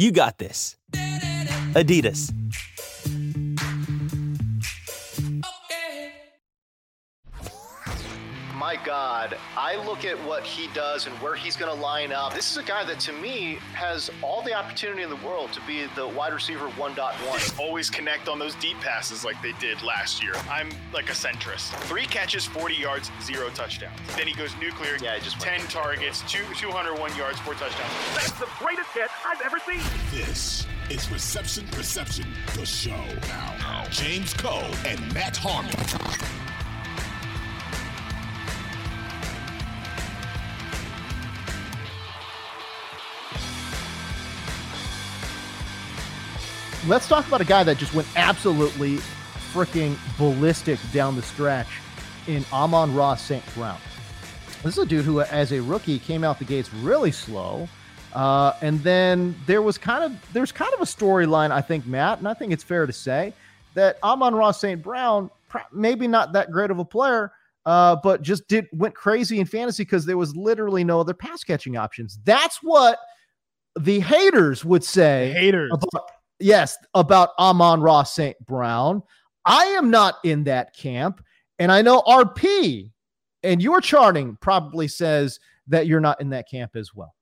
You got this. Adidas. God, I look at what he does and where he's going to line up. This is a guy that, to me, has all the opportunity in the world to be the wide receiver 1.1. Always connect on those deep passes like they did last year. I'm like a centrist. Three catches, 40 yards, zero touchdowns. Then he goes nuclear. Yeah, he just 10 targets, two, 201 yards, four touchdowns. That's the greatest hit I've ever seen. This is Reception Perception, the show. Now, James Koh and Matt Harmon. Let's talk about a guy that just went absolutely freaking ballistic down the stretch in Amon-Ra St. Brown. This is a dude who, as a rookie, came out the gates really slow. Uh, and then there was kind of there's kind of a storyline, I think, Matt, and I think it's fair to say that Amon-Ra St. Brown, maybe not that great of a player, uh, but just did went crazy in fantasy because there was literally no other pass catching options. That's what the haters would say. Haters. About, yes, about Amon-Ra St. Brown. I am not in that camp. And I know RP and your charting probably says that you're not in that camp as well.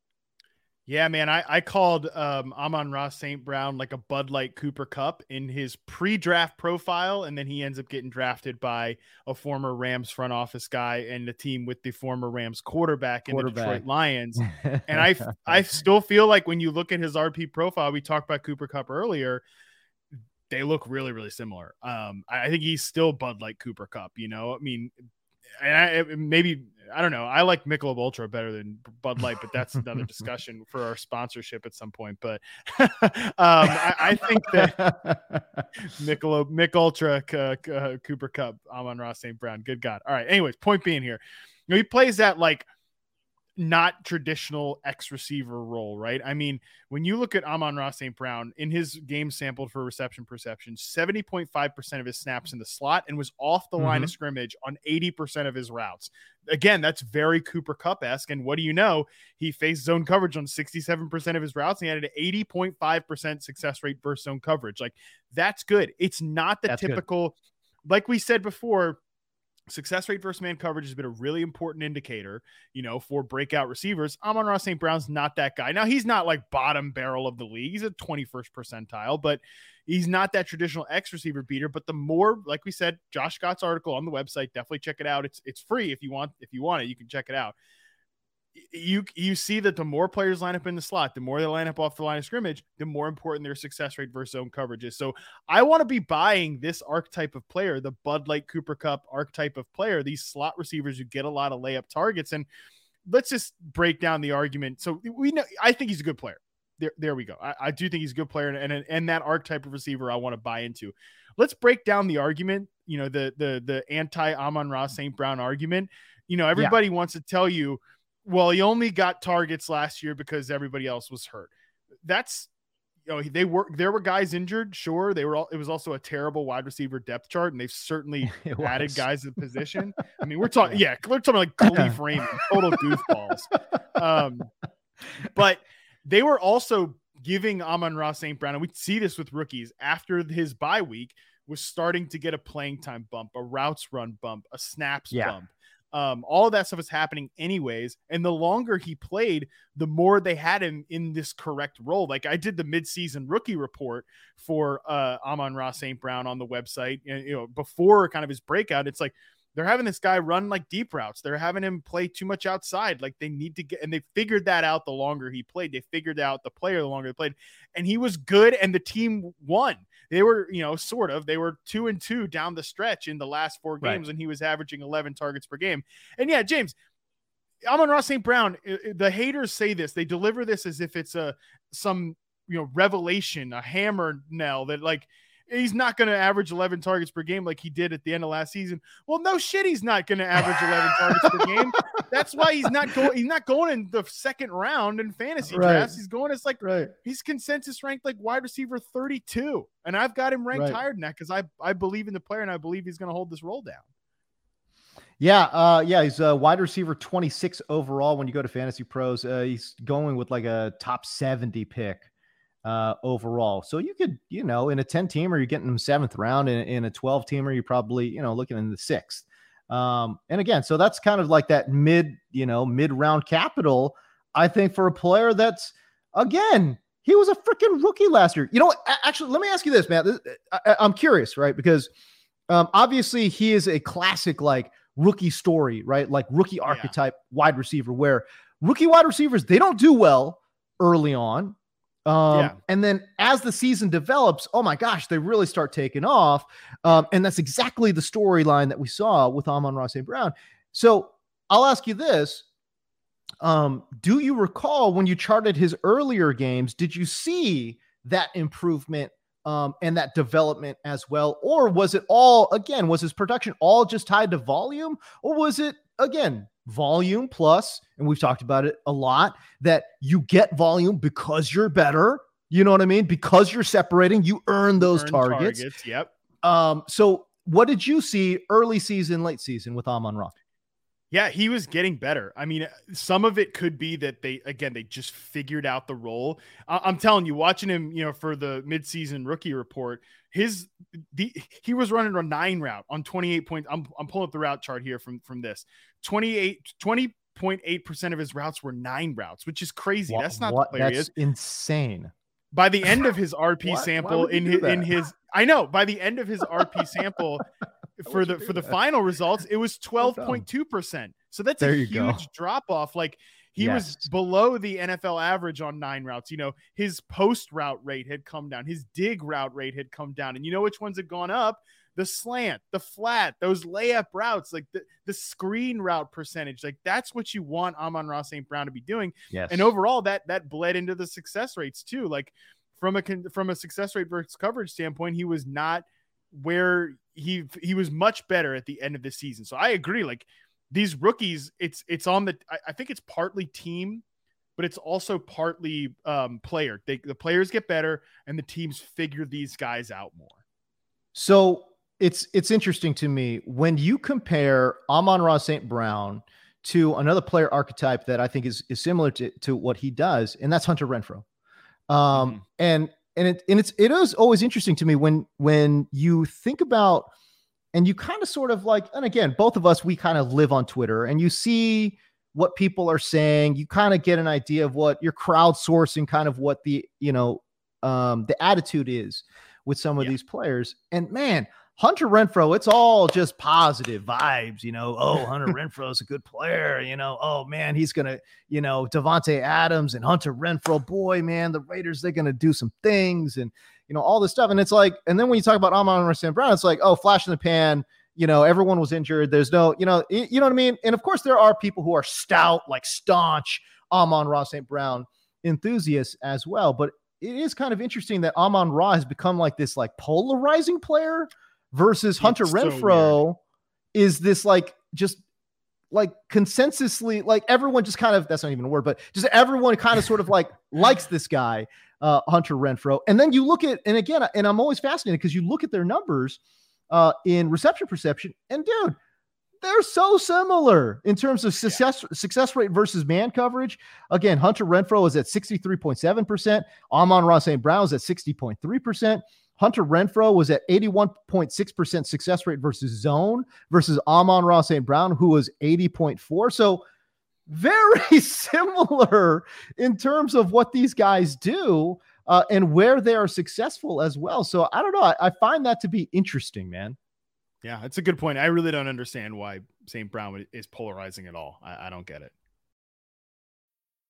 Yeah, man. I, I called um, Amon-Ra St. Brown like a Bud Light Cooper Kupp in his pre draft profile. And then he ends up getting drafted by a former Rams front office guy and the team with the former Rams quarterback in the Detroit Lions. and I, I still feel like when you look at his RP profile, we talked about Cooper Kupp earlier. They look really, really similar. Um, I I think he's still Bud Light Cooper Kupp. You know, I mean, and I, maybe I don't know. I like Michelob Ultra better than Bud Light, but that's another discussion for our sponsorship at some point. But um, I, I think that Michelob, Mich Ultra, uh, Cooper Kupp, Amon Ross St. Brown, good God. All right. Anyways, point being here, you know, he plays that like not traditional X receiver role, right? I mean, when you look at Amon-Ra St. Brown in his game sampled for reception perception, 70.5% of his snaps in the slot and was off the line of mm-hmm. scrimmage on 80% of his routes. Again, that's very Cooper Kupp esque. And what do you know? He faced zone coverage on 67% of his routes and he had an 80.5% success rate versus zone coverage. Like, that's good. It's not the That's good. typical, like we said before, success rate versus man coverage has been a really important indicator, you know, for breakout receivers. Amon-Ra St. Brown's not that guy. Now, he's not like bottom barrel of the league. He's a 21st percentile, but he's not that traditional X receiver beater. But the more, like we said, Josh Scott's article on the website, definitely check it out. It's it's free if you want, if you want it, you can check it out. You you see that the more players line up in the slot, the more they line up off the line of scrimmage, the more important their success rate versus zone coverage is. So I want to be buying this archetype of player, the Bud Light Cooper Kupp archetype of player, these slot receivers who get a lot of layup targets. And let's just break down the argument. So we know I think he's a good player. There, there we go. I, I do think he's a good player, and, and and that archetype of receiver I want to buy into. Let's break down the argument. You know, the the the anti Amon-Ra St. Brown argument. You know, everybody wants to tell you, well, he only got targets last year because everybody else was hurt. That's you know, they were there were guys injured, sure. They were all it was also a terrible wide receiver depth chart, and they've certainly added guys at the position. I mean, we're talking, yeah, we're talking like Kalif Raymond, total goofballs. Um, but they were also giving Amon-Ra St. Brown, and we see this with rookies after his bye week, was starting to get a playing time bump, a routes run bump, a snaps Yeah. bump. Um, all of that stuff is happening anyways. And the longer he played, the more they had him in this correct role. Like I did the midseason rookie report for uh Amon-Ra St. Brown on the website, and you know, before kind of his breakout, it's like they're having this guy run like deep routes. They're having him play too much outside. Like they need to get, and they figured that out the longer he played. They figured out the player the longer they played, and he was good, and the team won. They were, you know, sort of. They were two and two down the stretch in the last four games, right. and he was averaging 11 targets per game. And yeah, James, Amon-Ra St. Brown, the haters say this. They deliver this as if it's a some you know revelation, a hammer nail that like he's not going to average 11 targets per game like he did at the end of last season. Well, no shit, he's not going to average 11 targets per game. That's why he's not going. He's not going in the second round in fantasy right. drafts. He's going as like right. he's consensus ranked like wide receiver 32, and I've got him ranked right. higher than that because I I believe in the player and I believe he's going to hold this role down. Yeah, uh, yeah, he's a wide receiver 26 overall. When you go to Fantasy Pros, uh, he's going with like a top 70 pick uh, overall. So you could, you know, in a 10 teamer, you're getting them seventh round. In, in a 12 teamer, you're probably, you know, looking in the sixth. Um, and again, so that's kind of like that mid, you know, mid round capital. I think for a player that's, again, he was a freaking rookie last year. You know, actually, let me ask you this, man. I, am curious, right? Because um, obviously he is a classic, like rookie story, right? Like rookie archetype yeah. wide receiver, where rookie wide receivers, they don't do well early on um, yeah. And then as the season develops, oh my gosh, they really start taking off. Um, and that's exactly the storyline that we saw with Amon-Ra St. Brown. So I'll ask you this. Um, do you recall when you charted his earlier games, did you see that improvement um, and that development as well? Or was it all, again, was his production all just tied to volume? Or was it, again, volume plus, and we've talked about it a lot, that you get volume because you're better. You know what I mean? Because you're separating, you earn those earn targets. targets. Yep. Um, so what did you see early season, late season with Amon-Ra? Yeah, he was getting better. I mean, some of it could be that they again they just figured out the role. I- am telling you, watching him, you know, for the midseason rookie report, his the he was running a nine route on 28 points. I'm I'm pulling up the route chart here from from this 28 20.8% of his routes were nine routes, which is crazy. What, That's not what? the player That's insane. By the end of his RP sample in his, in his I know by the end of his RP sample for the for the final results, it was 12.2%. So that's there a huge drop off. Like he yes. was below the NFL average on nine routes. You know, his post route rate had come down, his dig route rate had come down. And you know which ones had gone up? The slant, the flat, those layup routes, like the, the screen route percentage. Like that's what you want Amon-Ra St. Brown to be doing. Yes. And overall, that that bled into the success rates too. Like from a from a success rate versus coverage standpoint, he was not where he he was much better at the end of the season. So I agree. Like these rookies, it's it's on the I, I think it's partly team, but it's also partly um, player. They, the players get better, and the teams figure these guys out more. So it's it's interesting to me when you compare Amon-Ra St. Brown to another player archetype that I think is is similar to, to what he does, and that's Hunter Renfrow. Um, mm-hmm. and and it and it's it is always interesting to me when when you think about and you kind of sort of like and again both of us we kind of live on twitter and you see what people are saying you kind of get an idea of what you're crowdsourcing kind of what the you know um the attitude is with some of yeah. these players and man Hunter Renfrow, it's all just positive vibes, you know. Oh, Hunter Renfrow is a good player, you know. Oh man, he's gonna, you know, Davante Adams and Hunter Renfrow, boy, man, the Raiders they're gonna do some things and you know all this stuff. And it's like, and then when you talk about Amon-Ra St. Brown, it's like, oh, flash in the pan. You know, everyone was injured. There's no, you know, you know what I mean. And of course, there are people who are stout, like staunch Amon-Ra St. Brown enthusiasts as well. But it is kind of interesting that Amon Ra has become like this like polarizing player versus Hunter it's Renfrow so is this like just like consensusly like everyone just kind of that's not even a word but just everyone kind of sort of like likes this guy uh Hunter Renfrow and then you look at and again and I'm always fascinated because you look at their numbers uh in reception perception and dude they're so similar in terms of success yeah. success rate versus man coverage. Again, Hunter Renfrow is at 63.7%. Amon-Ra St. Brown is at 60.3%. Hunter Renfrow was at 81.6% success rate versus zone versus Amon-Ra St. Brown, who was 80.4. So very similar in terms of what these guys do uh, and where they are successful as well. So I don't know. I, I find that to be interesting, man. Yeah, it's a good point. I really don't understand why St. Brown is polarizing at all. I, I don't get it.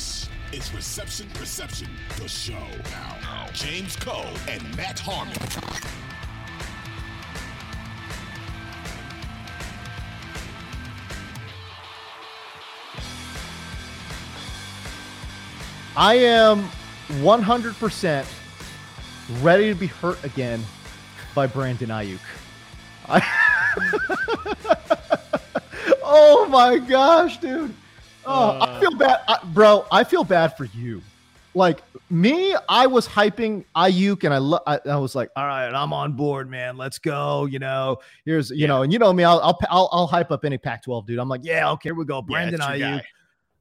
This is Reception Perception, the show. Now, James Koh and Matt Harmon. I am 100% ready to be hurt again by Brandon Aiyuk. I oh my gosh, dude. Oh, I feel bad, I, bro. I feel bad for you. Like me, I was hyping Aiyuk, and I, lo- I, I was like, all right, I'm on board, man. Let's go. You know, here's, you know, and you know me, I'll, I'll, I'll, I'll hype up any Pac-12 dude. I'm like, yeah, okay, here we go, Brandon Aiyuk. guy.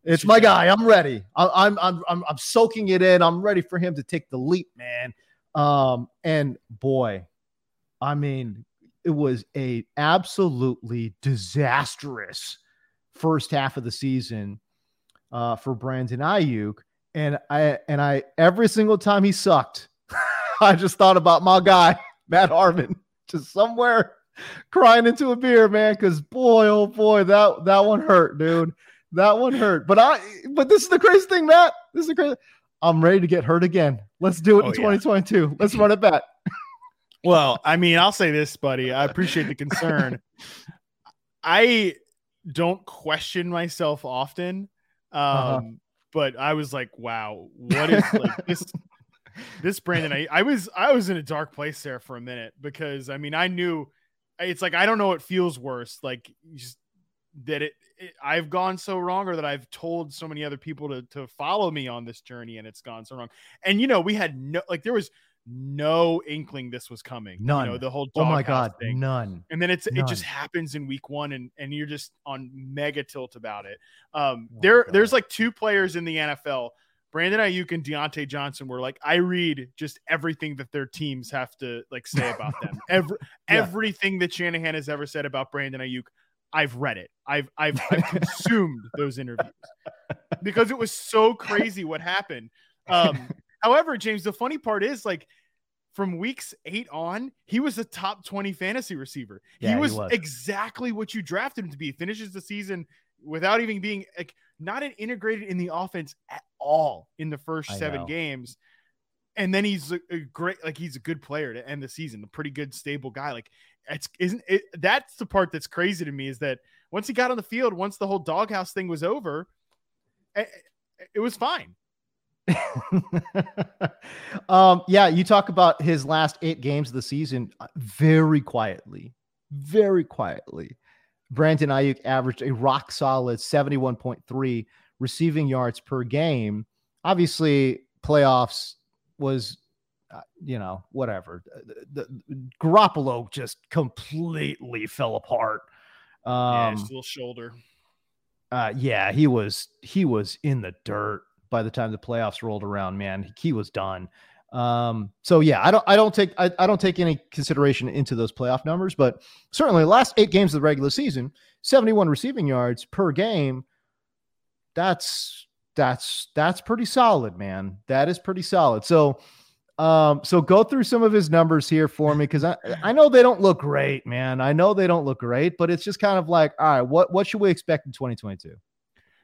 It's my guy. I'm ready. I, I'm, I'm, I'm, I'm soaking it in. I'm ready for him to take the leap, man. Um, and boy, I mean, it was a absolutely disastrous first half of the season uh, for Brandon Aiyuk, and I and I every single time he sucked, I just thought about my guy Matt Harmon, just somewhere crying into a beer, man. Because boy, oh boy, that that one hurt, dude. That one hurt. But I, but this is the crazy thing, Matt. This is the crazy. I'm ready to get hurt again. Let's do it Oh, in yeah. 2022. Let's run it back. Well, I mean, I'll say this, buddy. I appreciate the concern. I don't question myself often. Um, Uh-huh. but I was like, wow, what is like this this Brandon? I, I was I was in a dark place there for a minute because I mean I knew it's like I don't know what feels worse, like just that it, it I've gone so wrong or that I've told so many other people to to follow me on this journey and it's gone so wrong. And you know, we had no like there was no inkling this was coming. None. You know, the whole Oh my God, thing. none. And then it's it just happens in week one, and and you're just on mega tilt about it. Um, Oh there there's like two players in the NFL, Brandon Aiyuk and Diontae Johnson, were like I read just everything that their teams have to like say about them. Every Yeah. everything that Shanahan has ever said about Brandon Aiyuk, I've read it. I've I've, I've consumed those interviews because it was so crazy what happened. Um, however, James, the funny part is like from weeks eight on, he was a top 20 fantasy receiver. Yeah, he, he was was. exactly what you drafted him to be. Finishes the season without even being like not an integrated in the offense at all in the first I seven know. games. And then he's a, a great, like he's a good player to end the season, a pretty good, stable guy. Like it's isn't it? That's the part that's crazy to me is that once he got on the field, once the whole doghouse thing was over, it, it was fine. um, yeah, you talk about his last eight games of the season uh, very quietly, very quietly. Brandon Aiyuk averaged a rock solid 71.3 receiving yards per game. Obviously, playoffs was, uh, you know, whatever. The, the, Garoppolo just completely fell apart. yeah, Um, his little shoulder. uh, yeah, he was he was in the dirt by the time the playoffs rolled around. Man, he was done. Um, so yeah, I don't I don't take I, I don't take any consideration into those playoff numbers, but certainly the last eight games of the regular season, 71 receiving yards per game. That's that's that's pretty solid, man. That is pretty solid. So um, so go through some of his numbers here for me because I, I know they don't look great, man. I know they don't look great, but it's just kind of like, all right, what what should we expect in 2022?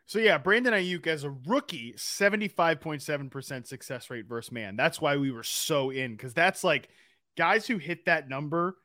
So yeah, Brandon Aiyuk as a rookie, 75.7% success rate versus man. That's why we were so in because that's like guys who hit that number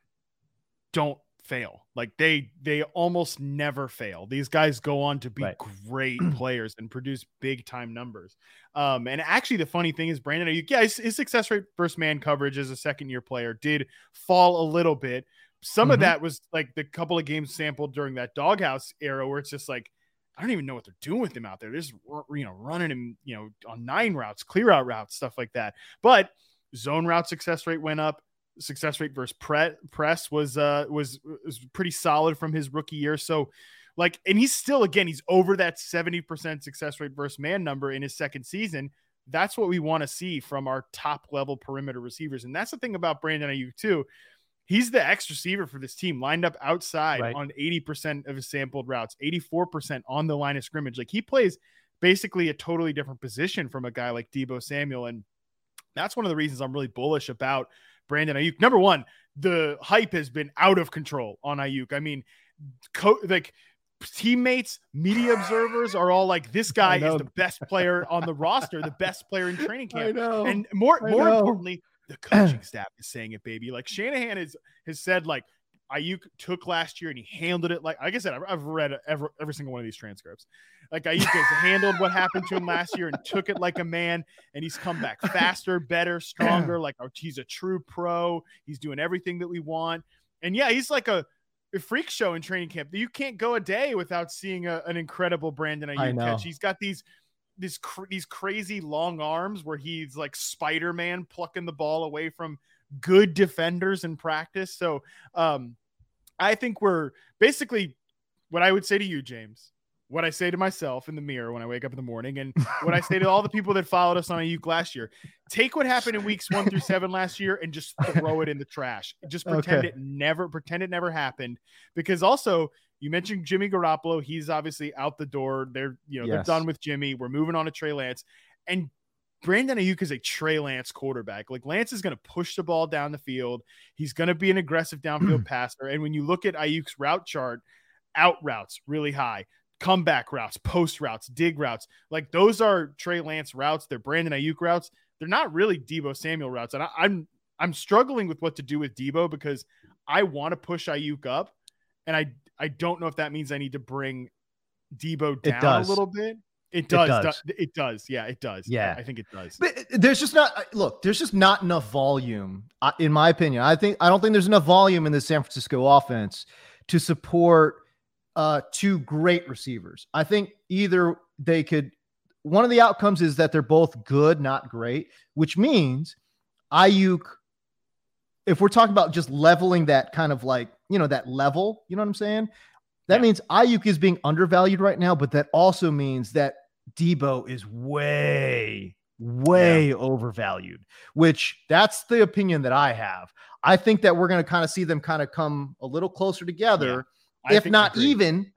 don't fail. Like they they almost never fail. These guys go on to be Right. great players and produce big time numbers. Um, and actually the funny thing is Brandon Aiyuk, yeah, his, his success rate versus man coverage as a second year player did fall a little bit. Some of Mhm. that was like the couple of games sampled during that doghouse era where it's just like I don't even know what they're doing with him out there. They're just you know running him, you know, on nine routes, clear out routes, stuff like that. But zone route success rate went up, success rate versus pre- press was uh was was pretty solid from his rookie year. So like and he's still again he's over that 70% success rate versus man number in his second season. That's what we want to see from our top level perimeter receivers. And that's the thing about Brandon Aiyuk too. He's the X receiver for this team, lined up outside Right. on 80% of his sampled routes, 84% on the line of scrimmage. Like he plays basically a totally different position from a guy like Deebo Samuel. And that's one of the reasons I'm really bullish about Brandon Aiyuk. Number one, the hype has been out of control on Aiyuk. I mean, co- like teammates, media observers are all like, this guy is the best player on the roster, the best player in training camp. And more, I more know. importantly, the coaching staff is saying it, baby. Like Shanahan is has said, like Aiyuk took last year and he handled it. Like, like I said, I've, I've read every, every single one of these transcripts. Like Aiyuk has handled what happened to him last year and took it like a man, and he's come back faster, better, stronger. Like oh, he's a true pro. He's doing everything that we want. And yeah, he's like a, a freak show in training camp. You can't go a day without seeing a, an incredible Brandon Aiyuk catch. He's got these these cr- these crazy long arms where he's like Spider Man plucking the ball away from good defenders in practice. So um, I think we're basically what I would say to you, James. What I say to myself in the mirror when I wake up in the morning, and what I say to all the people that followed us on Aiyuk last year: take what happened in weeks one through seven last year and just throw it in the trash. Just pretend Okay. it never, pretend it never happened. Because also, you mentioned Jimmy Garoppolo. He's obviously out the door. They're you know Yes. they're done with Jimmy. We're moving on to Trey Lance, and Brandon Aiyuk is a Trey Lance quarterback. Like Lance is going to push the ball down the field. He's going to be an aggressive downfield passer. And when you look at Aiyuk's route chart, out routes really high, comeback routes, post routes, dig routes, like those are Trey Lance routes. They're Brandon Aiyuk routes. They're not really Deebo Samuel routes. And I, I'm I'm struggling with what to do with Deebo because I want to push Aiyuk up, and I I don't know if that means I need to bring Deebo down a little bit. It does. it does. do- It does. Yeah, it does. Yeah. I, think it does. But uh, there's just not look. There's just not enough volume, uh, in my opinion. I think I don't think there's enough volume in the San Francisco offense to support uh, two great receivers. I think either they could. One of the outcomes is that they're both good, not great, which means Aiyuk. If we're talking about just leveling that kind of like you know that level, you know what I'm saying? That Yeah. means Aiyuk is being undervalued right now, but that also means that Deebo is way, way overvalued, which that's the opinion that I have. I think that we're going to kind of see them kind of come a little closer together, I if not even.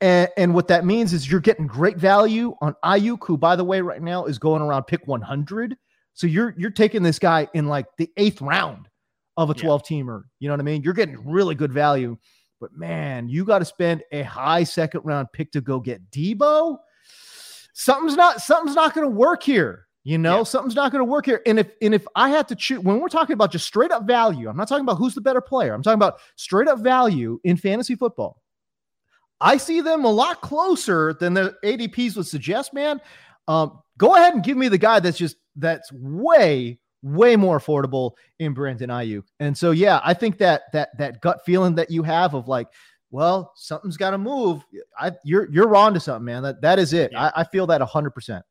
And, and what that means is you're getting great value on Aiyuk, who, by the way, right now is going around pick 100. So you're you're taking this guy in like the eighth round of a Yeah. 12 teamer. You know what I mean? You're getting really good value. But man, you got to spend a high second round pick to go get Deebo. Something's not something's not going to work here. You know, Yeah. something's not going to work here. And if and if I had to choose, when we're talking about just straight up value, I'm not talking about who's the better player. I'm talking about straight up value in fantasy football. I see them a lot closer than the ADPs would suggest, man. Um, go ahead and give me the guy that's just that's way way more affordable in Brandon Aiyuk. And so yeah, I think that that that gut feeling that you have of like, well, something's got to move. I you're you're on to something, man. That that is it. Yeah. I, I feel that hundred percent.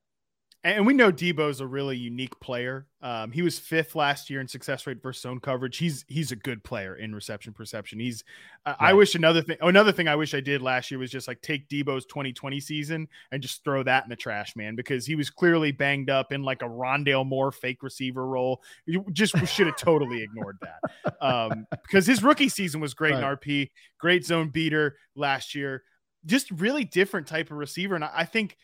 And we know Deebo's a really unique player. Um, he was fifth last year in success rate versus zone coverage. He's he's a good player in reception perception. He's I I wish another thing another thing I wish I did last year was just like take Deebo's 2020 season and just throw that in the trash, man, because he was clearly banged up in like a Rondale Moore fake receiver role. You just should have totally ignored that. Um, because his rookie season was great in RP, great zone beater last year. Just really different type of receiver. And I I think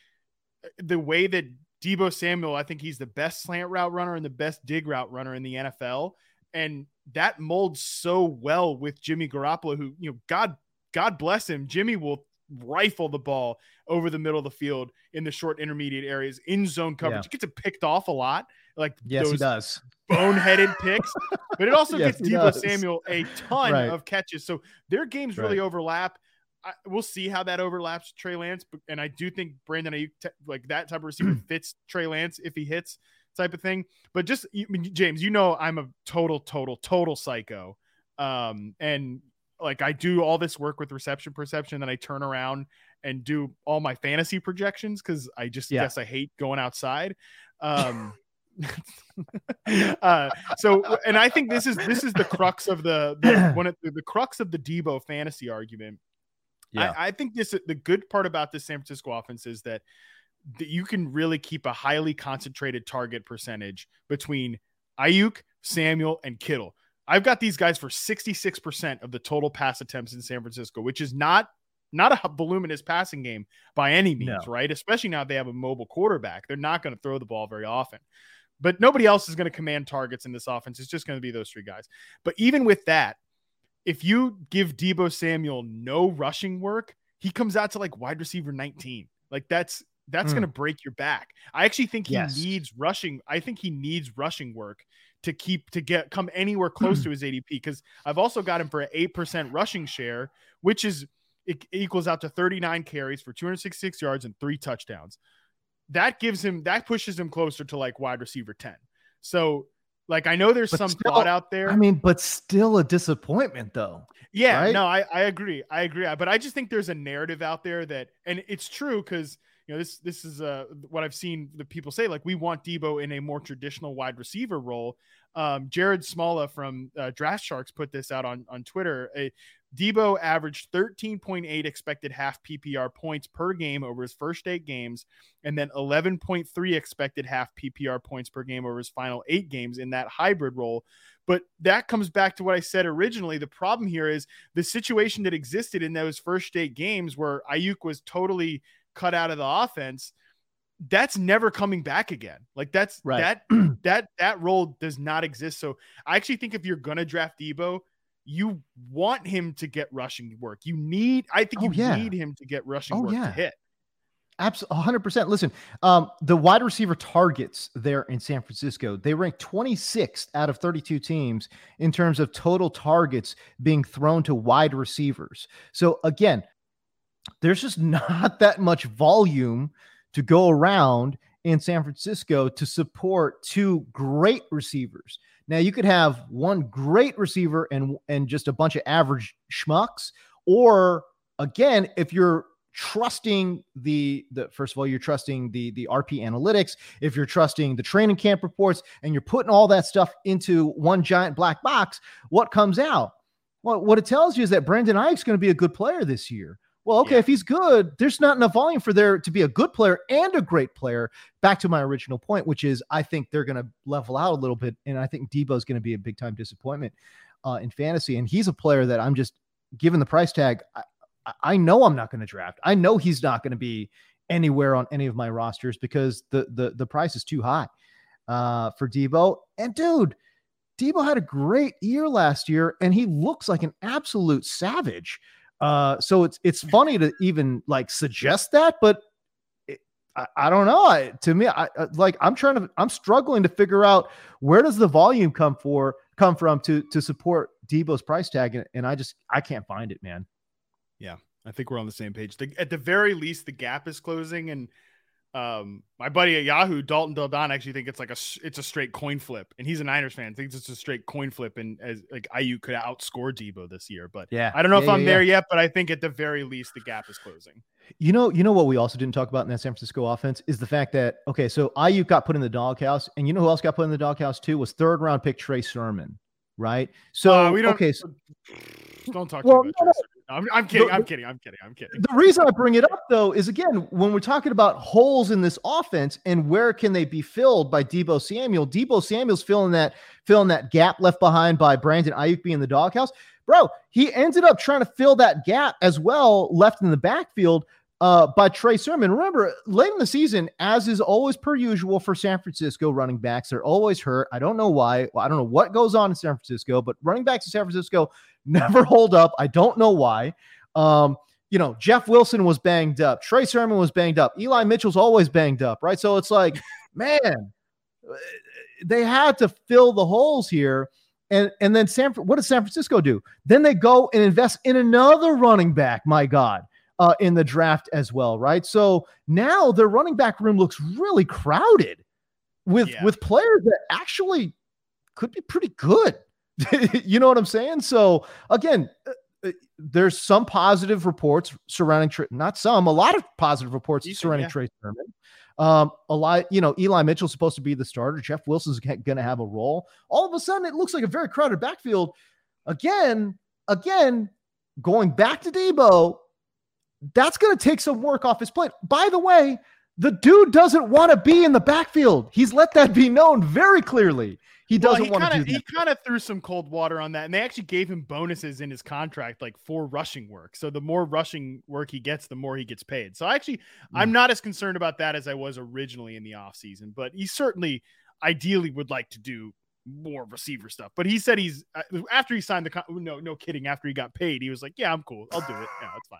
the way that Deebo Samuel, I think he's the best slant route runner and the best dig route runner in the NFL. And that molds so well with Jimmy Garoppolo, who, you know, God, God bless him. Jimmy will rifle the ball over the middle of the field in the short intermediate areas in zone coverage. Yeah. He gets it picked off a lot, like Yes, he does. boneheaded picks, but it also Yes, gets Deebo does. Samuel a ton Right. of catches. So their games really overlap. I, we'll see how that overlaps Trey Lance, and I do think Brandon Aiyuk, like that type of receiver, fits Trey Lance if he hits type of thing. But just you- James, you know, I'm a total, total, total psycho, um, and like I do all this work with reception perception, then I turn around and do all my fantasy projections because I just Yeah. guess I hate going outside. Um, uh, so, and I think this is this is the crux of the, the one of the, the crux of the Deebo fantasy argument. Yeah. I, I think this the good part about this San Francisco offense is that that you can really keep a highly concentrated target percentage between Aiyuk, Samuel, and Kittle. I've got these guys for 66% of the total pass attempts in San Francisco, which is not not a voluminous passing game by any means, No. right? Especially now they have a mobile quarterback. They're not going to throw the ball very often. But nobody else is going to command targets in this offense. It's just going to be those three guys. But even with that, if you give Deebo Samuel no rushing work, he comes out to like wide receiver 19. Like that's that's Mm. going to break your back. I actually think he Yes. needs rushing. I think he needs rushing work to keep to get come anywhere close to his ADP because I've also got him for an 8% rushing share, which is it equals out to 39 carries for 266 yards and three touchdowns. That gives him that pushes him closer to like wide receiver 10. So like I know there's But some still, thought out there. I mean, but still a disappointment though. Yeah, right? no, I, I agree. I agree. But I just think there's a narrative out there that, and it's true because you know this this is uh what I've seen the people say like we want Deebo in a more traditional wide receiver role. Um, Jared Smola from uh, Draft Sharks put this out on on Twitter. A, Deebo averaged 13.8 expected half PPR points per game over his first eight games, and then 11.3 expected half PPR points per game over his final eight games in that hybrid role. But that comes back to what I said originally. The problem here is the situation that existed in those first eight games where Aiyuk was totally cut out of the offense. That's never coming back again. Like that's Right. that that that role does not exist. So I actually think if you're gonna draft Deebo, you want him to get rushing work. You need, I think Oh, you yeah. need him to get rushing Oh, work yeah. to hit. Absolutely, hundred percent. Listen, um, the wide receiver targets there in San Francisco, they rank 26th out of 32 teams in terms of total targets being thrown to wide receivers. So again, there's just not that much volume to go around in San Francisco to support two great receivers. Now you could have one great receiver and and just a bunch of average schmucks, or again, if you're trusting the the first of all you're trusting the the rp analytics if you're trusting the training camp reports and you're putting all that stuff into one giant black box what comes out? Well what it tells you is that brandon aiyuk's going to be a good player this year well okay Yeah. if he's good there's not enough volume for there to be a good player and a great player back to my original point which is i think they're going to level out a little bit and i think deebo's going to be a big time disappointment uh, in fantasy and he's a player that i'm just given the price tag I, I- know I'm not going to draft. I know he's not going to be anywhere on any of my rosters because the the the price is too high uh, for Deebo. And dude, Deebo had a great year last year, and he looks like an absolute savage. Uh, so it's it's funny to even like suggest that, but it, I, I don't know. I, to me, I I- like I'm trying to I'm struggling to figure out where does the volume come for come from to to support Deebo's price tag, and, and I just I can't find it, man. Yeah, I think we're on the same page. The, at the very least, the gap is closing, and um, my buddy at Yahoo, Dalton Del Don, actually think it's like a it's a straight coin flip, and he's a Niners fan. Thinks it's a straight coin flip, and as like Aiyuk could outscore Deebo this year. But Yeah, I don't know Yeah, if I'm yeah, there yet, but I think at the very least, the gap is closing. You know, you know what we also didn't talk about in that San Francisco offense is the fact that okay, so Aiyuk got put in the doghouse, and you know who else got put in the doghouse too was third round pick Trey Sermon, right? So Uh, we don't. okay, so don't talk Well, to no, about Tracer. No, I'm, I'm kidding. The- I'm kidding. I'm kidding. I'm kidding. the reason I bring it up though is again when we're talking about holes in this offense and where can they be filled by Deebo Samuel. Deebo Samuel's filling that filling that gap left behind by Brandon Aiyuk being in the doghouse. Bro, he ended up trying to fill that gap as well, left in the backfield uh, by Trey Sermon. Remember, late in the season, as is always per usual for San Francisco running backs, they're always hurt. I don't know why. Well, I don't know what goes on in San Francisco, but running backs in San Francisco never hold up. I don't know why. Um, you know, Jeff Wilson was banged up. Trey Sermon was banged up. Eli Mitchell's always banged up, right? So it's like, man, they had to fill the holes here. And and then San what does San Francisco do? Then they go and invest in another running back. My God, uh, in the draft as well, right? So now their running back room looks really crowded with Yeah. with players that actually could be pretty good. you know what I'm saying? So again, uh, uh, there's some positive reports surrounding not some, a lot of positive reports Decent, surrounding yeah. Trey Sermon. Um, a lot, you know, Eli Mitchell's supposed to be the starter. Jeff Wilson's going to have a role. All of a sudden, it looks like a very crowded backfield. Again, again, going back to Deebo, that's going to take some work off his plate. By the way, the dude doesn't want to be in the backfield. He's let that be known very clearly. He doesn't he want to kinda, do that. He kind of threw some cold water on that, and they actually gave him bonuses in his contract, like for rushing work. So the more rushing work he gets, the more he gets paid. So actually, Hmm. I'm not as concerned about that as I was originally in the offseason, but he certainly ideally would like to do more receiver stuff. But he said he's uh, after he signed the con- no, no kidding. After he got paid, he was like, "Yeah, I'm cool. I'll do it. Yeah, that's fine."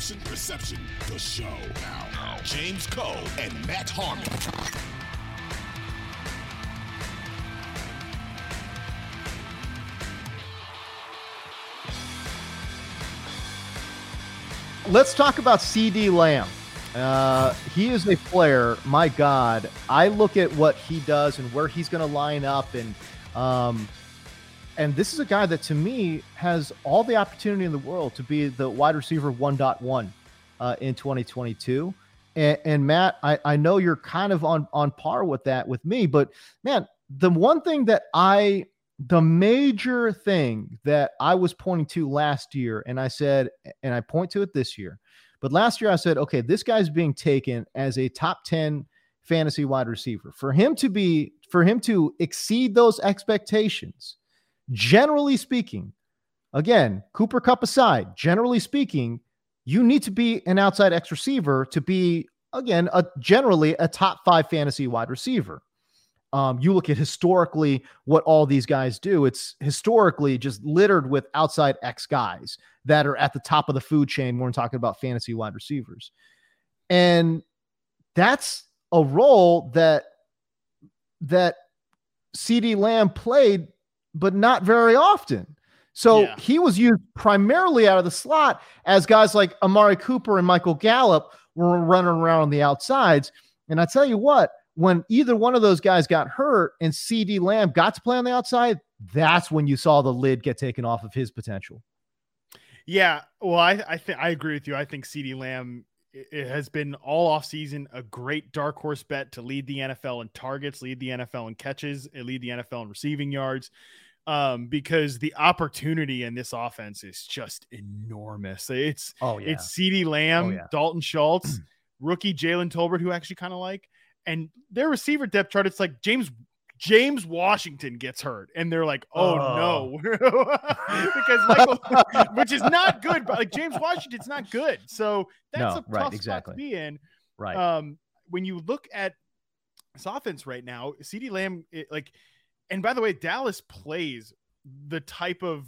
Perception, the show. Now, James Koh and Matt Harmon. Let's talk about CeeDee Lamb. Uh, he is a player. My God, I look at what he does and where he's going to line up, and um, and this is a guy that to me has all the opportunity in the world to be the wide receiver 1.1 uh, in 2022. And, and Matt, I, I know you're kind of on on par with that with me, but man, the one thing that I the major thing that I was pointing to last year, and I said, and I point to it this year, but last year I said, okay, this guy's being taken as a top 10 fantasy wide receiver. For him to be, for him to exceed those expectations, generally speaking, again, Cooper Kupp aside, generally speaking, you need to be an outside X receiver to be, again, a generally a top five fantasy wide receiver. Um, you look at historically what all these guys do, it's historically just littered with outside X guys that are at the top of the food chain when we're talking about fantasy wide receivers. And that's a role that that CeeDee Lamb played, but not very often. So Yeah. he was used primarily out of the slot as guys like Amari Cooper and Michael Gallup were running around on the outsides. And I tell you what, when either one of those guys got hurt and CeeDee Lamb got to play on the outside, that's when you saw the lid get taken off of his potential. Yeah, well, I I think I agree with you. I think CeeDee Lamb it has been all off season a great dark horse bet to lead the NFL in targets, lead the NFL in catches, and lead the NFL in receiving yards. Um, because the opportunity in this offense is just enormous. It's Oh yeah. it's CeeDee Lamb, Oh, yeah. Dalton Schultz, rookie Jalen Tolbert, who I actually kind of like, and their receiver depth chart. It's like James James Washington gets hurt, and they're like, "Oh, no," because Michael, which is not good. But like James Washington's not good, so that's No, a right, tough exactly. spot to be in. right. Um, when you look at this offense right now, CeeDee Lamb, it, like, and by the way, Dallas plays the type of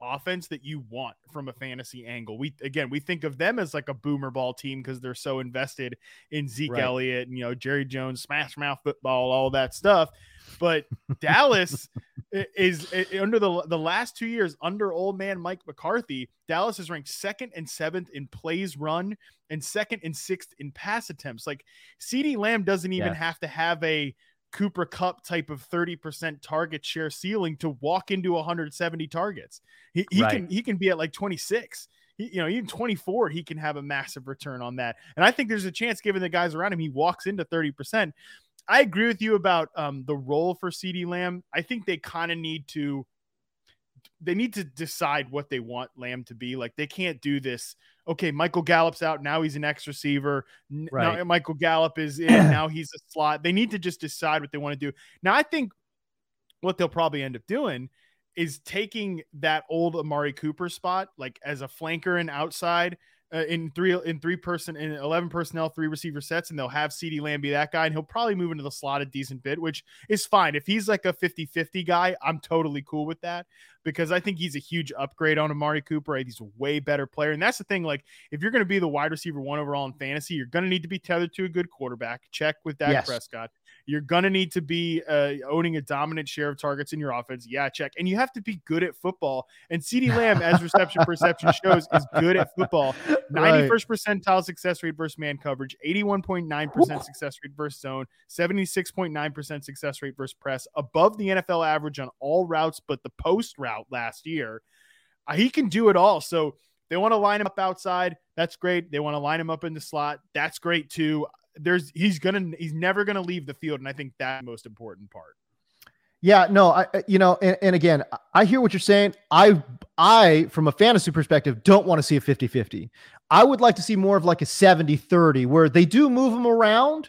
offense that you want from a fantasy angle. We again, we think of them as like a boomer ball team because they're so invested in Zeke Right. Elliott and you know Jerry Jones, smash mouth football, all that stuff. But Dallas i- is under the the last two years under old man Mike McCarthy. Dallas is ranked second and seventh in plays run and second and sixth in pass attempts. Like CeeDee Lamb doesn't even Yes. have to have a Cooper Kupp type of 30% target share ceiling to walk into 170 targets. He, he Right. can he can be at like 26. He, you know, even 24, he can have a massive return on that. And I think there's a chance, given the guys around him, he walks into 30%. I agree with you about um, the role for CeeDee Lamb. I think they kind of need to they need to decide what they want Lamb to be. Like they can't do this. Okay, Michael Gallup's out now. He's an X receiver. N- Now Michael Gallup is in. now he's a slot. They need to just decide what they want to do. Now I think what they'll probably end up doing is taking that old Amari Cooper spot, like as a flanker and outside, uh, in three in three person in 11 personnel three receiver sets and they'll have CeeDee Lamb be that guy and he'll probably move into the slot a decent bit which is fine. If he's like a 50-50 guy I'm totally cool with that because I think he's a huge upgrade on Amari Cooper he's a way better player and that's the thing like if you're going to be the wide receiver one overall in fantasy you're going to need to be tethered to a good quarterback. Check with Dak Yes. Prescott you're going to need to be uh, owning a dominant share of targets in your offense. Yeah, check. And you have to be good at football. And CeeDee Lamb, as reception perception shows, is good at football. 91st percentile success rate versus man coverage, 81.9% success rate versus zone, 76.9% success rate versus press, above the NFL average on all routes but the post route last year. Uh, he can do it all. So they want to line him up outside. That's great. They want to line him up in the slot. That's great too. There's he's gonna he's never gonna leave the field, and I think that's the most important part. Yeah, no, I you know, and, and again, I hear what you're saying. I I from a fantasy perspective don't want to see a 50-50. I would like to see more of like a 70-30 where they do move him around,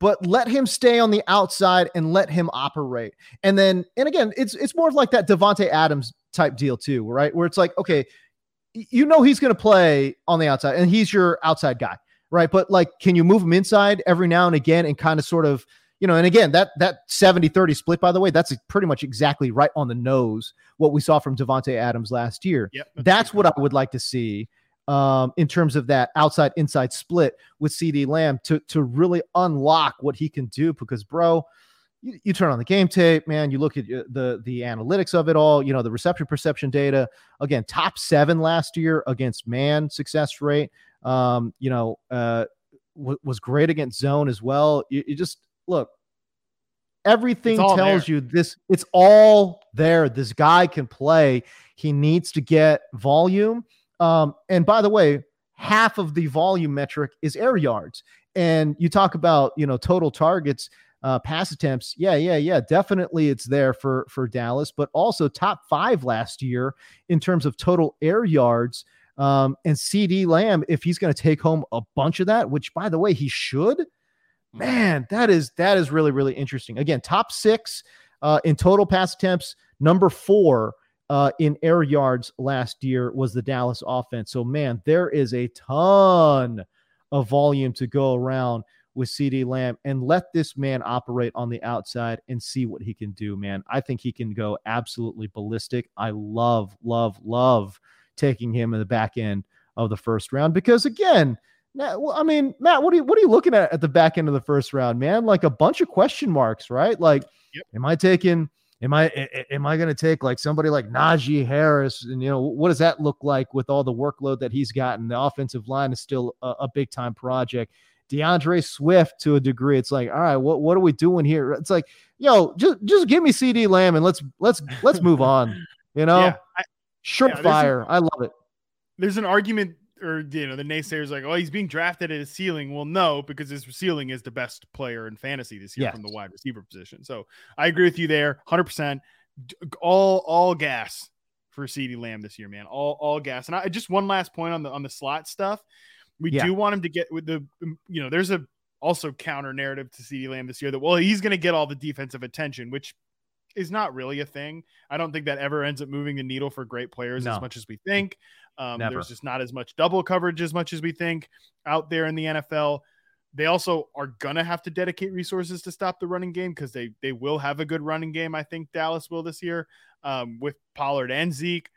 but let him stay on the outside and let him operate. And then and again, it's it's more of like that Davante Adams type deal too, right? Where it's like, okay, you know he's going to play on the outside and he's your outside guy, right? But like can you move him inside every now and again and kind of sort of you know, and again, that that 70 30 split, by the way, that's pretty much exactly right on the nose what we saw from Davante Adams last year. Yep, That's what I would like to see um, in terms of that outside inside split with CeeDee Lamb to, to really unlock what he can do. Because, bro, you, you turn on the game tape, man, you look at uh, the, the analytics of it all, you know, the reception perception data. Again, top seven last year against man success rate, um, you know, uh, w- was great against zone as well. You, you just look, everything tells there. you this it's all there. This guy can play. He needs to get volume. Um and by the way half of the volume metric is air yards. And you talk about you know total targets uh pass attempts. Yeah yeah yeah definitely it's there for for dallas but also top five last year in terms of total air yards um and CeeDee Lamb if he's going to take home a bunch of that which by the way he should man that is that is really really interesting. Again top six uh, in total pass attempts number four uh, in air yards last year was the dallas offense. So man there is a ton of volume to go around with CeeDee Lamb and let this man operate on the outside and see what he can do man. I think he can go absolutely ballistic. I love love love taking him in the back end of the first round because again I mean, Matt, what are you what are you looking at at the back end of the first round, man? Like a bunch of question marks, right? Like, am I taking? Am I am I going to take like somebody like Najee Harris? And you know, what does that look like with all the workload that he's gotten? The offensive line is still a, a big time project. D'Andre Swift to a degree. It's like, all right, what what are we doing here? It's like, yo, just just give me CeeDee Lamb and let's let's let's move on. You know, Yeah, I- yeah, fire. a-. I love it. there's an argument or you know the naysayers like oh he's being drafted at his ceiling well no because his ceiling is the best player in fantasy this year Yes. from the wide receiver position so i agree with you there 100% all all gas for CeeDee Lamb this year man all all gas and I just one last point on the on the slot stuff we Yeah. do want him to get with the um, you know there's a also counter narrative to CeeDee Lamb this year that well he's going to get all the defensive attention which is not really a thing. I don't think that ever ends up moving the needle for great players No. as much as we think. Um, there's just not as much double coverage as much as we think out there in the NFL. They also are gonna have to dedicate resources to stop the running game because they they will have a good running game. I think Dallas will this year um, with Pollard and Zeke.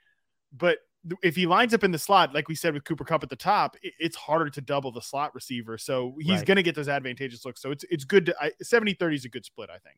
But if he lines up in the slot, like we said with Cooper Kupp at the top, it- it's harder to double the slot receiver. So he's Right. going to get those advantageous looks. So it's it's good. To, I, 70 30 is a good split, I think.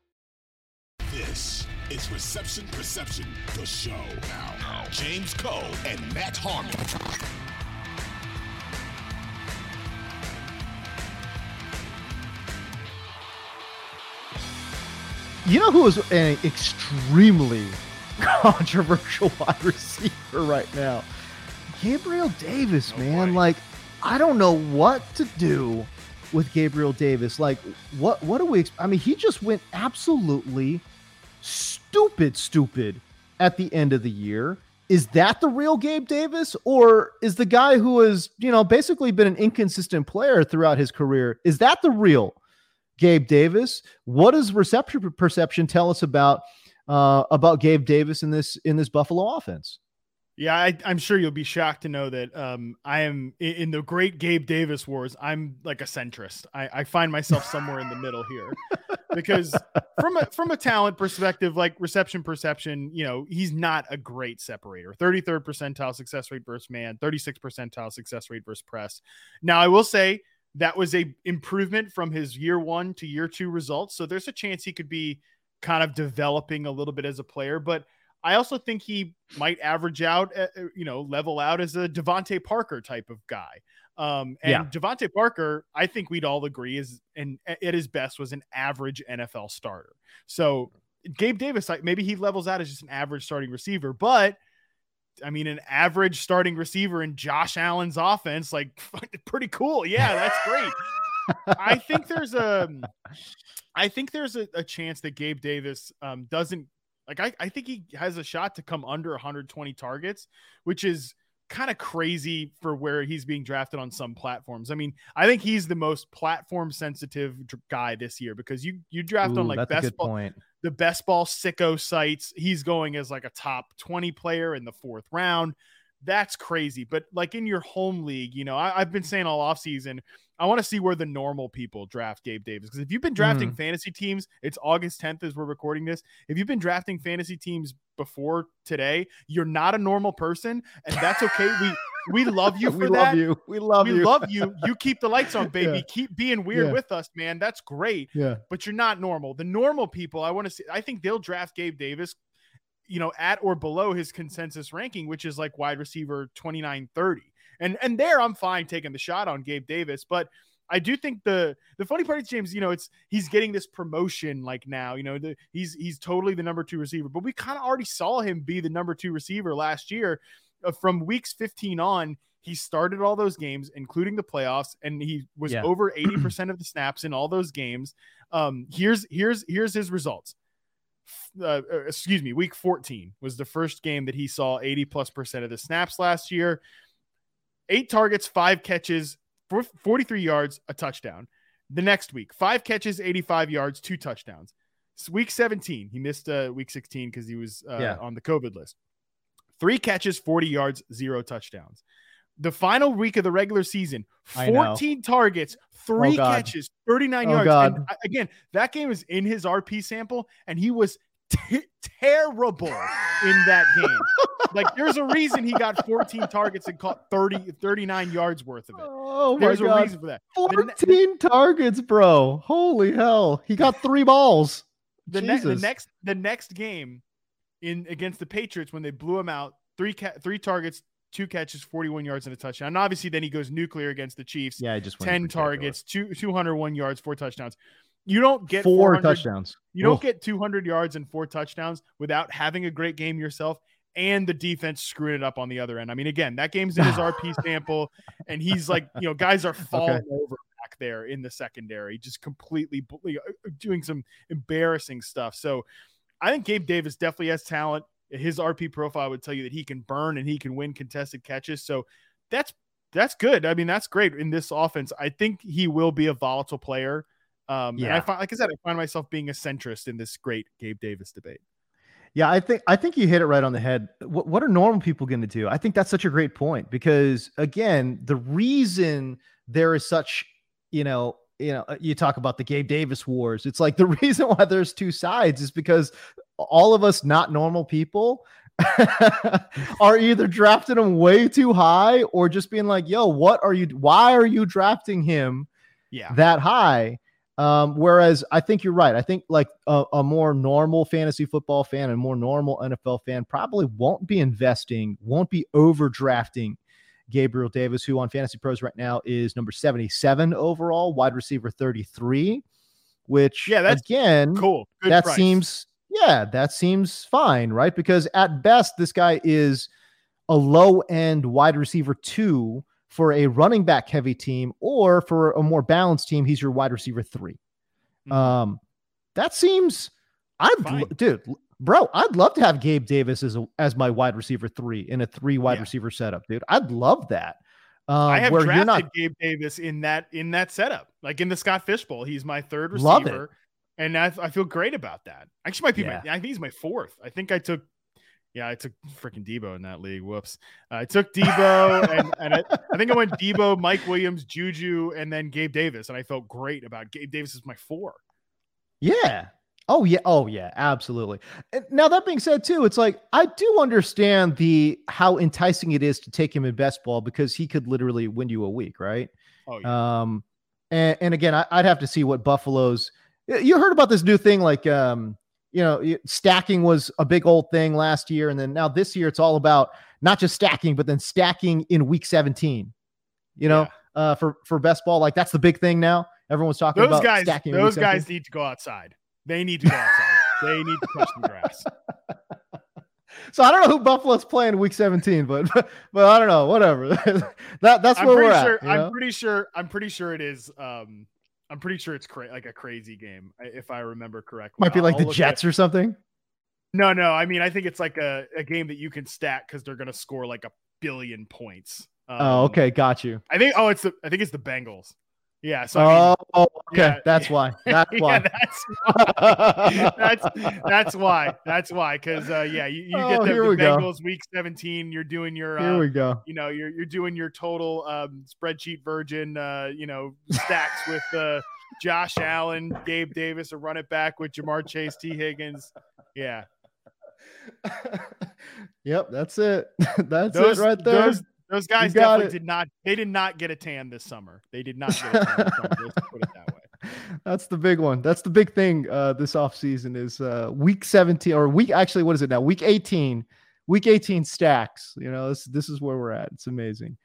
This is Reception Perception, the show. Now, James Koh and Matt Harmon. You know who is an extremely controversial wide receiver right now? Gabriel Davis, man, boy. like I don't know what to do with Gabriel Davis. Like, what what do we? I mean, he just went absolutely stupid, stupid at the end of the year. Is that the real Gabe Davis, or is the guy who has you know basically been an inconsistent player throughout his career? Is that the real Gabe Davis? What does reception perception tell us about uh, about Gabe Davis in this in this Buffalo offense? Yeah, I, I'm sure you'll be shocked to know that um, I am in, the great Gabe Davis wars. I'm like a centrist. I, I find myself somewhere in the middle here because from a from a talent perspective, like reception perception, you know, he's not a great separator. 33rd percentile success rate versus man, 36 percentile success rate versus press. Now, I will say that was a improvement from his year one to year two results. So there's a chance he could be kind of developing a little bit as a player, but I also think he might average out, uh, uh, you know, level out as a DeVante Parker type of guy. Um, and Yeah. DeVante Parker, I think we'd all agree is, and at his best, was an average NFL starter. So Gabe Davis, like maybe he levels out as just an average starting receiver, but I mean, an average starting receiver in Josh Allen's offense, like pretty cool. Yeah, that's great. I think there's a, I think there's a, a chance that Gabe Davis um, doesn't like. I, I think he has a shot to come under 120 targets, which is kind of crazy for where he's being drafted on some platforms. I mean, I think he's the most platform sensitive guy this year because you you draft on like best ball, point. the best ball sicko sites. He's going as like a top 20 player in the fourth round. That's crazy. But like in your home league, you know, I, I've been saying all offseason, I want to see where the normal people draft Gabe Davis. Because if you've been drafting Mhm. fantasy teams, it's August 10th as we're recording this. If you've been drafting fantasy teams before today, you're not a normal person, and that's okay. We we love you for we that. love you. We love we you. We love you. You keep the lights on, baby. Yeah. Keep being weird Yeah. with us, man. That's great Yeah. but you're not normal. The normal people, I want to see, I think they'll draft Gabe Davis, you know, at or below his consensus ranking, which is like wide receiver 29 30. And and there I'm fine taking the shot on Gabe Davis, but I do think the the funny part is James, you know, it's he's getting this promotion like now, you know, the, he's he's totally the number two receiver, but we kind of already saw him be the number two receiver last year. Uh, from weeks 15 on, he started all those games, including the playoffs, and he was Yeah. over 80% of the snaps in all those games. Um, here's here's here's his results. Uh, uh, excuse me, week 14 was the first game that he saw 80 plus percent of the snaps last year. Eight targets, five catches, four- 43 yards, a touchdown. The next week, five catches, 85 yards, two touchdowns. Week 17, he missed uh, week 16 because he was uh, Yeah. on the COVID list. Three catches, 40 yards, zero touchdowns. The final week of the regular season, 14 targets, three catches, 39 Oh, yards. God. And, uh, again, that game was in his RP sample, and he was t- terrible in that game. like, there's a reason he got 14 targets and caught 30, 39 yards worth of it. Oh my There's a god. reason for that. The ne- 14 targets, bro. Holy hell. He got three balls. the, ne- the next the next game in against the Patriots when they blew him out, three ca- three targets, two catches, 41 yards and a touchdown. And obviously then he goes nuclear against the Chiefs. Yeah, I just 10 targets, two 201 yards, four touchdowns. You don't get Four touchdowns. You don't Ugh. get 200 yards and four touchdowns without having a great game yourself and the defense screwing it up on the other end. I mean, again, that game's in his RP sample, and he's like, you know, guys are falling over back there in the secondary, just completely bu- you know, doing some embarrassing stuff. So I think Gabe Davis definitely has talent. His RP profile would tell you that he can burn and he can win contested catches. So that's that's good. I mean, that's great in this offense. I think he will be a volatile player. Um, and I find, like I said, I find myself being a centrist in this great Gabe Davis debate. Yeah, I think I think you hit it right on the head. What, what are normal people going to do? I think that's such a great point because again, the reason there is such, you know, you know, you talk about the Gabe Davis wars. It's like the reason why there's two sides is because all of us not normal people are either drafting him way too high or just being like, "Yo, what are you? Why are you drafting him?" Yeah. that high. Um, whereas I think you're right. I think like a, a more normal fantasy football fan and more normal NFL fan probably won't be investing, won't be overdrafting Gabriel Davis, who on Fantasy Pros right now is number 77 overall, wide receiver 33, which Yeah, that's again, Cool. Good that price. seems yeah, that seems fine, right? Because at best, this guy is a low end wide receiver two for a running back heavy team, or for a more balanced team, he's your wide receiver 3 Mm-hmm. Um, that seems, I'd, dude, bro, I'd love to have Gabe Davis as a, as my wide receiver three in a three wide Yeah. receiver setup, dude. I'd love that. Um, I have where drafted you're not Gabe Davis in that in that setup, like in the Scott Fishbowl. He's my third Love it. receiver, and I, I feel great about that. Actually, might be my, I think he's my fourth. I think I took, yeah, I took freaking Deebo in that league. Whoops, Uh, I took Deebo, and and I, I think I went Deebo, Mike Williams, Juju, and then Gabe Davis, and I felt great about Gabe Davis is my four. Yeah. Oh yeah. Oh yeah. Absolutely. Now that being said, too, it's like I do understand the how enticing it is to take him in best ball because he could literally win you a week, right? Oh yeah. Um, and, and again, I, I'd have to see what Buffalo's. You heard about this new thing, like um, you know, stacking was a big old thing last year, and then now this year it's all about not just stacking, but then stacking in week 17. You know, uh, for for best ball, like that's the big thing now. Everyone's talking Those about guys, stacking. those 17. guys need to go outside. They need to go outside. they need to touch the grass. So I don't know who Buffalo's playing week 17, but but, but I don't know. Whatever. that that's I'm where pretty we're sure. at. I'm know? pretty sure. I'm pretty sure it is. Um, I'm pretty sure it's cra- like a crazy game, if I remember correctly. Might be like I'll the Jets at- or something. No, no. I mean, I think it's like a, a game that you can stack because they're going to score like a billion points. Um, oh, okay, got you. I think. Oh, it's the. I think it's the Bengals. Yeah. So. I mean, oh, okay, yeah, that's why. That's yeah, why. that's why. that's that's why. That's why. Because uh, yeah, you, you Oh, get the, here the we go. Bengals week 17. You're doing your. Here uh, we go. You know, you're you're doing your total um, spreadsheet virgin. Uh, you know, stacks with uh, Josh Allen, Gabe Davis, a run it back with Ja'Marr Chase, Tee Higgins. Yeah, Yep, that's it. that's those it right there. Those, those guys definitely it. did not. They did not get a tan this summer. They did not get a tan this summer. Let's put it that way. That's the big one. That's the big thing uh, this offseason is uh, week 17 or week actually what is it now? Week 18. Week 18 stacks. You know, this this is where we're at. It's amazing.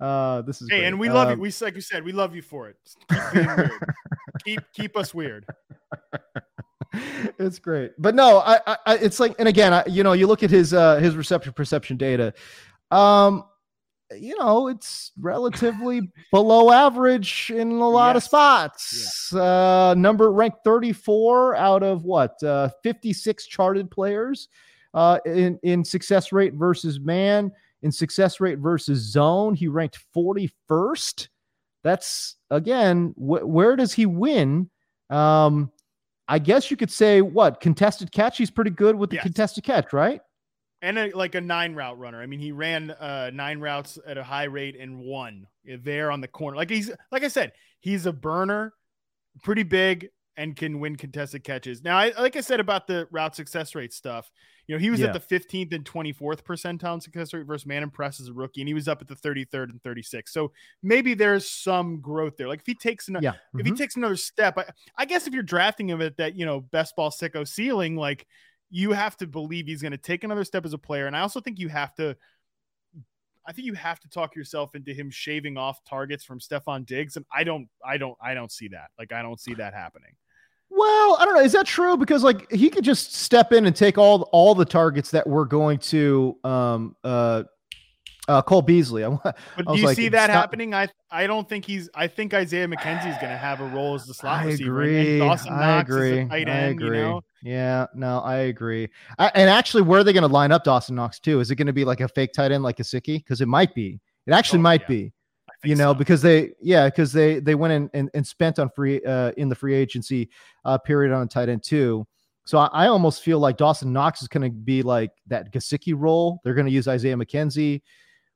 Uh, this is Hey, great. and we love Um, you. We like you said, we love you for it. Keep keep keep us weird. it's great but no I, I I- it's like and again I, you know you look at his uh his reception perception data um you know it's relatively below average in a lot of Yes. spots uh number ranked 34 out of what uh 56 charted players uh in in success rate versus man in success rate versus zone he ranked 41st that's again wh- where does he win um I guess you could say what contested catch. He's pretty good with the Yes. contested catch, right? And a, like a nine route runner. I mean, he ran uh, nine routes at a high rate and won there on the corner. Like he's like I said, he's a burner, pretty big, and can win contested catches. Now, I, like I said about the route success rate stuff, you know, he was Yeah. at the 15th and 24th percentile success rate versus man and press as a rookie, and he was up at the 33rd and 36th. So maybe there's some growth there. Like if he takes another, Yeah. if he Mhm. takes another step, I, I guess if you're drafting him at that, you know, best ball sicko ceiling, like you have to believe he's going to take another step as a player. And I also think you have to, I think you have to talk yourself into him shaving off targets from Stefon Diggs. And I don't, I don't, I don't see that. Like, I don't see that happening. Well, I don't know. Is that true? Because like he could just step in and take all all the targets that we're going to um uh uh Cole Beasley. I, But I do you like, see that happening? I, I don't think he's, I think Isaiah McKenzie is going to have a role as the slot I receiver. and- agree. And Dawson I agree. a tight I end, agree. you know? Yeah, no, I agree. I, and actually, where are they going to line up Dawson Knox too? Is it going to be like a fake tight end like Gesicki? Because it might be. It actually Oh, might yeah. be. You know, because they yeah, because they they went in and, and spent on free uh in the free agency uh period on tight end too. So I, I almost feel like Dawson Knox is going to be like that Gesicki role. They're going to use Isaiah McKenzie.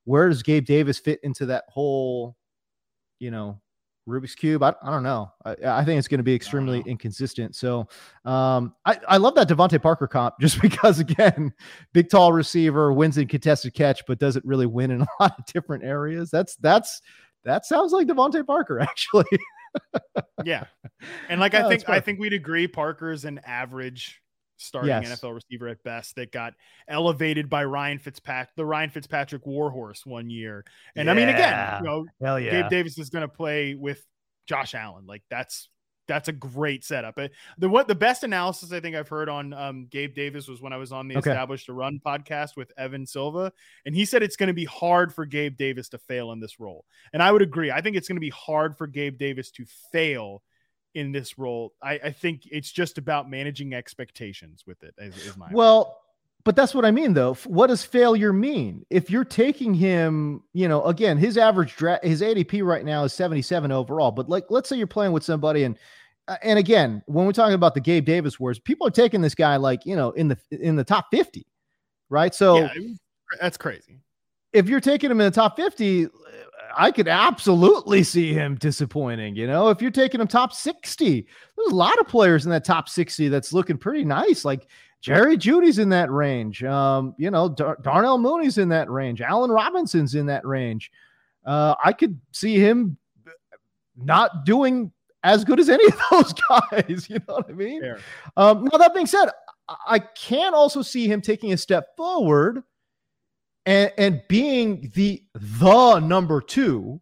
Where does Gabe Davis fit into that whole, you know, Rubik's cube? I, I don't know. I, I think it's going to be extremely inconsistent. So um, I, I love that DeVante Parker comp just because again, big tall receiver wins in contested catch, but doesn't really win in a lot of different areas. That's that's that sounds like DeVante Parker actually. Yeah. And like I Oh, think I think we'd agree Parker's an average starting Yes. NFL receiver at best that got elevated by Ryan Fitzpatrick, the Ryan Fitzpatrick warhorse one year. And I mean again, you know, Hell yeah. Gabe Davis is going to play with Josh Allen. Like that's that's a great setup. Uh, The what the best analysis I think I've heard on um, Gabe Davis was when I was on the Okay. Establish the Run podcast with Evan Silva, and he said it's going to be hard for Gabe Davis to fail in this role. And I would agree. I think it's going to be hard for Gabe Davis to fail in this role. I, I think it's just about managing expectations with it. Is, is my Well, but that's what I mean, though. What does failure mean? If you're taking him, you know, again, his average draft, his ADP right now is 77 overall. But like, let's say you're playing with somebody, and uh, and again, when we're talking about the Gabe Davis wars, people are taking this guy like you know in the in the top 50, right? So yeah, that's crazy. if you're taking him in the top 50, I could absolutely see him disappointing. You know, if you're taking him top 60, there's a lot of players in that top 60 that's looking pretty nice. Like Jerry Jeudy's in that range. Um, you know, Dar- Darnell Mooney's in that range. Allen Robinson's in that range. Uh, I could see him not doing as good as any of those guys. You know what I mean? Um, now that being said, I- I can also see him taking a step forward and and being the the number two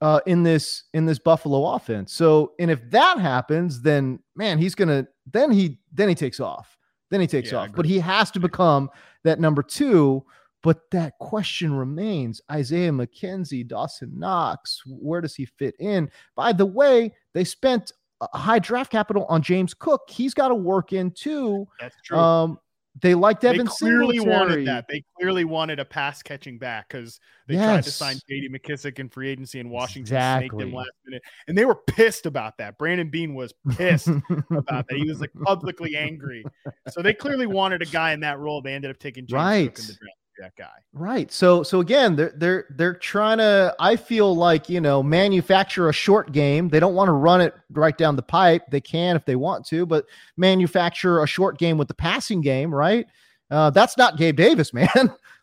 uh, in this in this Buffalo offense. So, and if that happens, then man, he's gonna then he then he takes off. Then he takes Yeah, off. But he has to become that number two. But that question remains: Isaiah McKenzie, Dawson Knox, where does he fit in? By the way, they spent a high draft capital on James Cook. He's got to work in too. That's true. Um, they like they clearly Singletary. wanted that. They clearly wanted a pass catching back because they tried to sign J.D. McKissic in free agency in Washington, snaked Exactly. him last minute, and they were pissed about that. Brandon Beane was pissed about that. He was like publicly angry. So they clearly wanted a guy in that role. They ended up taking James Cook in Right. That guy. Right. So so again, they're they're they're trying to I feel like, you know, manufacture a short game. They don't want to run it right down the pipe. They can if they want to, but manufacture a short game with the passing game, right? Uh, that's not Gabe Davis, man.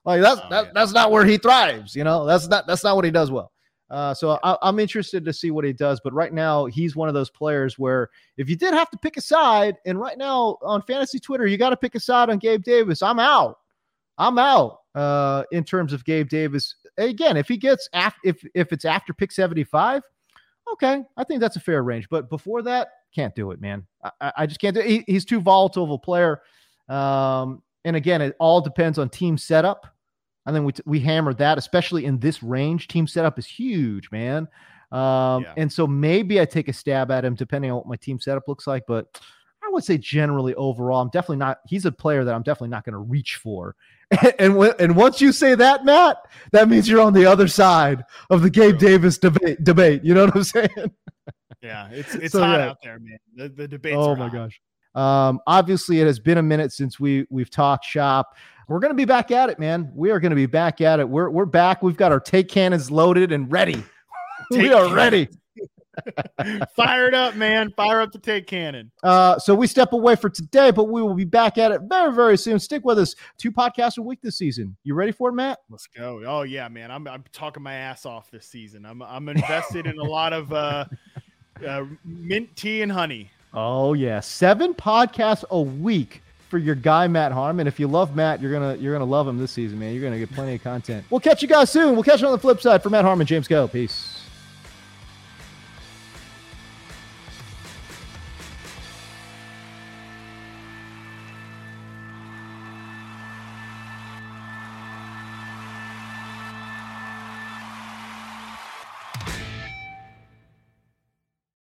like that's Oh, that, yeah. that's not where he thrives, you know. That's not that's not what he does well. Uh, so I, I'm interested to see what he does, but right now he's one of those players where if you did have to pick a side, and right now on fantasy Twitter you got to pick a side on Gabe Davis, I'm out. I'm out uh, in terms of Gabe Davis. Again, if he gets af- if if it's after pick 75, okay, I think that's a fair range. But before that, can't do it, man. I, I- just can't do it. He, he's too volatile of a player. Um, and again, it all depends on team setup. I think we, we hammered that, especially in this range. Team setup is huge, man. Um, Yeah. And so maybe I take a stab at him depending on what my team setup looks like. But I would say generally overall, I'm definitely not. He's a player that I'm definitely not going to reach for. and and once you say that, Matt, that means you're on the other side of the Gabe Davis debate. Debate. You know what I'm saying? Yeah, it's it's So, hot yeah. out there, man. The, the debates. oh my hot. gosh. Um, obviously, it has been a minute since we we've talked shop. We're gonna be back at it, man. We are gonna be back at it. We're we're back. We've got our take cannons loaded and ready. we are cannons. ready. Fired up, man. Fire up the take cannon. Uh, so we step away for today, but we will be back at it very, very soon. Stick with us. Two podcasts a week this season. You ready for it, Matt? Let's go. Oh yeah, man. I'm I'm talking my ass off this season. I'm I'm invested in a lot of uh, uh mint tea and honey. Oh yeah, seven podcasts a week for your guy Matt Harmon. If you love Matt, you're gonna you're gonna love him this season, man. You're gonna get plenty of content. We'll catch you guys soon. We'll catch you on the flip side for Matt Harmon, James Koh. Peace.